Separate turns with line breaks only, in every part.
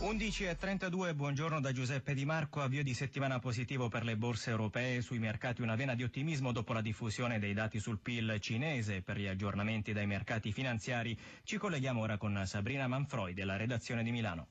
11.32, buongiorno da Giuseppe Di Marco, avvio di settimana positivo per le borse europee, sui mercati una vena di ottimismo dopo la diffusione dei dati sul PIL cinese, per gli aggiornamenti dai mercati finanziari ci colleghiamo ora con Sabrina Manfroi della redazione di Milano.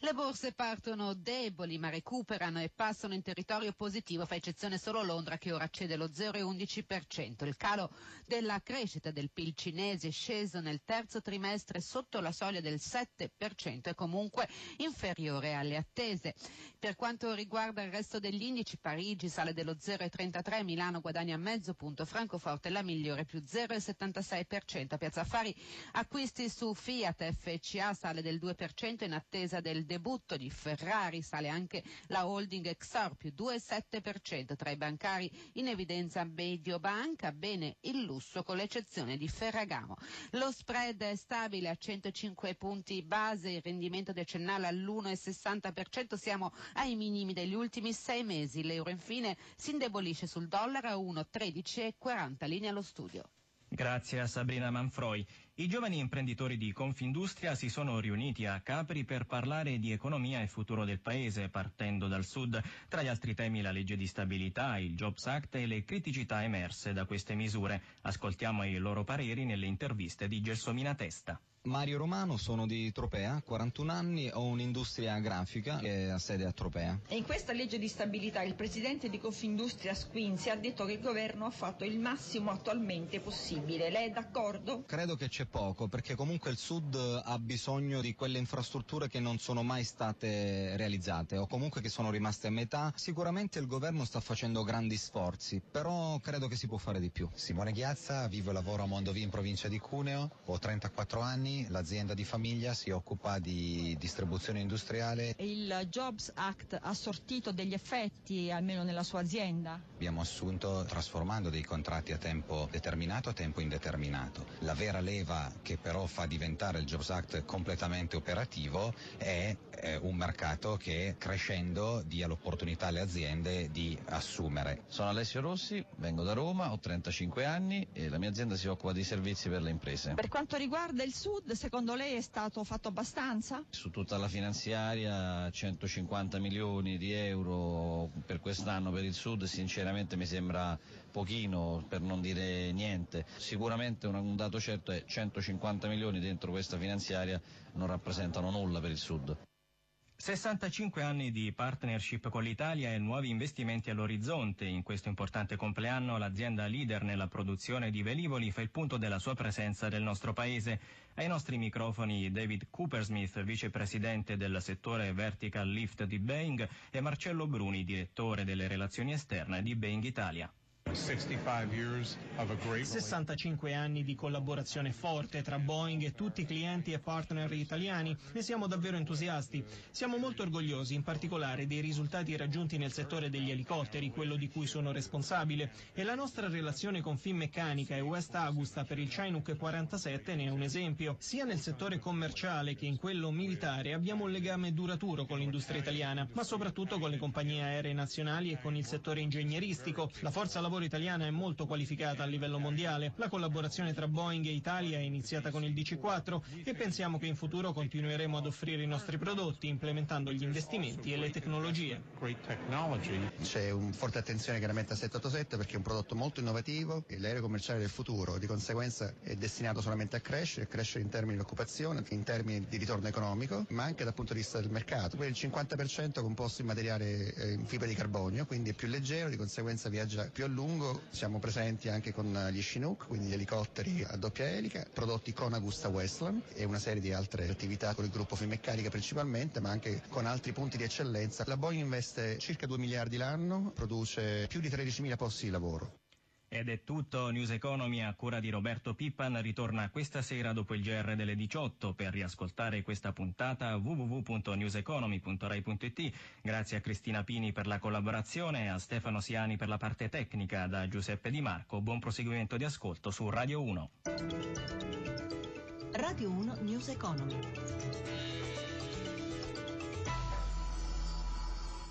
Le borse partono deboli ma recuperano e passano in territorio positivo, fa eccezione solo Londra che ora cede lo 0,11%. Il calo della crescita del PIL cinese è sceso nel terzo trimestre sotto la soglia del 7% e comunque inferiore alle attese. Per quanto riguarda il resto degli indici, Parigi sale dello 0,33, Milano guadagna mezzo punto, Francoforte la migliore più 0,76%. Piazza Affari acquisti su Fiat, FCA sale del 2% in attesa attesa del debutto di Ferrari sale anche la holding Exor più 2,7% tra i bancari in evidenza Mediobanca, bene il lusso con l'eccezione di Ferragamo. Lo spread è stabile a 105 punti base, il rendimento decennale all'1,60%, siamo ai minimi degli ultimi sei mesi. L'euro infine si indebolisce sul dollaro a 1,1340, linea allo studio.
Grazie a Sabrina Manfroi. I giovani imprenditori di Confindustria si sono riuniti a Capri per parlare di economia e futuro del paese, partendo dal sud. Tra gli altri temi la legge di stabilità, il Jobs Act e le criticità emerse da queste misure. Ascoltiamo i loro pareri nelle interviste di Gelsomina Testa.
Mario Romano, sono di Tropea, 41 anni, ho un'industria grafica che ha sede a Tropea.
E in questa legge di stabilità il presidente di Confindustria Squinzi ha detto che il governo ha fatto il massimo attualmente possibile. Lei è d'accordo?
Credo che c'è poco perché comunque il Sud ha bisogno di quelle infrastrutture che non sono mai state realizzate o comunque che sono rimaste a metà. Sicuramente il governo sta facendo grandi sforzi, però credo che si può fare di più.
Simone Ghiazza, vivo e lavoro a Mondovì in provincia di Cuneo, ho 34 anni l'azienda di famiglia si occupa di distribuzione industriale.
Il Jobs Act ha sortito degli effetti almeno nella sua azienda?
Abbiamo assunto trasformando dei contratti a tempo determinato a tempo indeterminato. La vera leva che però fa diventare il Jobs Act completamente operativo è eh, un mercato che crescendo dia l'opportunità alle aziende di assumere.
Sono Alessio Rossi, vengo da Roma, ho 35 anni e la mia azienda si occupa di servizi per le imprese.
Per quanto riguarda il Sud, secondo lei è stato fatto abbastanza?
Su tutta la finanziaria 150 milioni di euro per quest'anno per il Sud sinceramente mi sembra pochino per non dire niente. Sicuramente un dato certo è 150 milioni dentro questa finanziaria non rappresentano nulla per il Sud.
65 anni di partnership con l'Italia e nuovi investimenti all'orizzonte. In questo importante compleanno l'azienda leader nella produzione di velivoli fa il punto della sua presenza nel nostro paese. Ai nostri microfoni David Coopersmith, vicepresidente del settore Vertical Lift di Boeing e Marcello Bruni, direttore delle relazioni esterne di Boeing Italia.
65 anni di collaborazione forte tra Boeing e tutti i clienti e partner italiani. Ne siamo davvero entusiasti. Siamo molto orgogliosi, in particolare, dei risultati raggiunti nel settore degli elicotteri, quello di cui sono responsabile. E la nostra relazione con Finmeccanica e West Augusta per il Chinook 47 ne è un esempio. Sia nel settore commerciale che in quello militare abbiamo un legame duraturo con l'industria italiana, ma soprattutto con le compagnie aeree nazionali e con il settore ingegneristico. La forza lavoro italiana è molto qualificata a livello mondiale. La collaborazione tra Boeing e Italia è iniziata con il DC4 e pensiamo che in futuro continueremo ad offrire i nostri prodotti implementando gli investimenti e le tecnologie.
C'è un forte attenzione chiaramente a 787 perché è un prodotto molto innovativo, è l'aereo commerciale del futuro, di conseguenza è destinato solamente a crescere, a crescere in termini di occupazione, in termini di ritorno economico, ma anche dal punto di vista del mercato. Poi il 50% composto in materiale eh, in fibra di carbonio, quindi è più leggero, di conseguenza viaggia più a lungo lungo, siamo presenti anche con gli Chinook, quindi gli elicotteri a doppia elica, prodotti con Augusta Westland e una serie di altre attività con il gruppo Finmeccanica principalmente, ma anche con altri punti di eccellenza. La Boeing investe circa 2 miliardi l'anno, produce più di 13.000 posti di lavoro.
Ed è tutto, News Economy a cura di Roberto Pippan ritorna questa sera dopo il GR delle 18 per riascoltare questa puntata www.newseconomy.rai.it. Grazie a Cristina Pini per la collaborazione a Stefano Siani per la parte tecnica da Giuseppe Di Marco. Buon proseguimento di ascolto su Radio 1.
Radio 1 News Economy.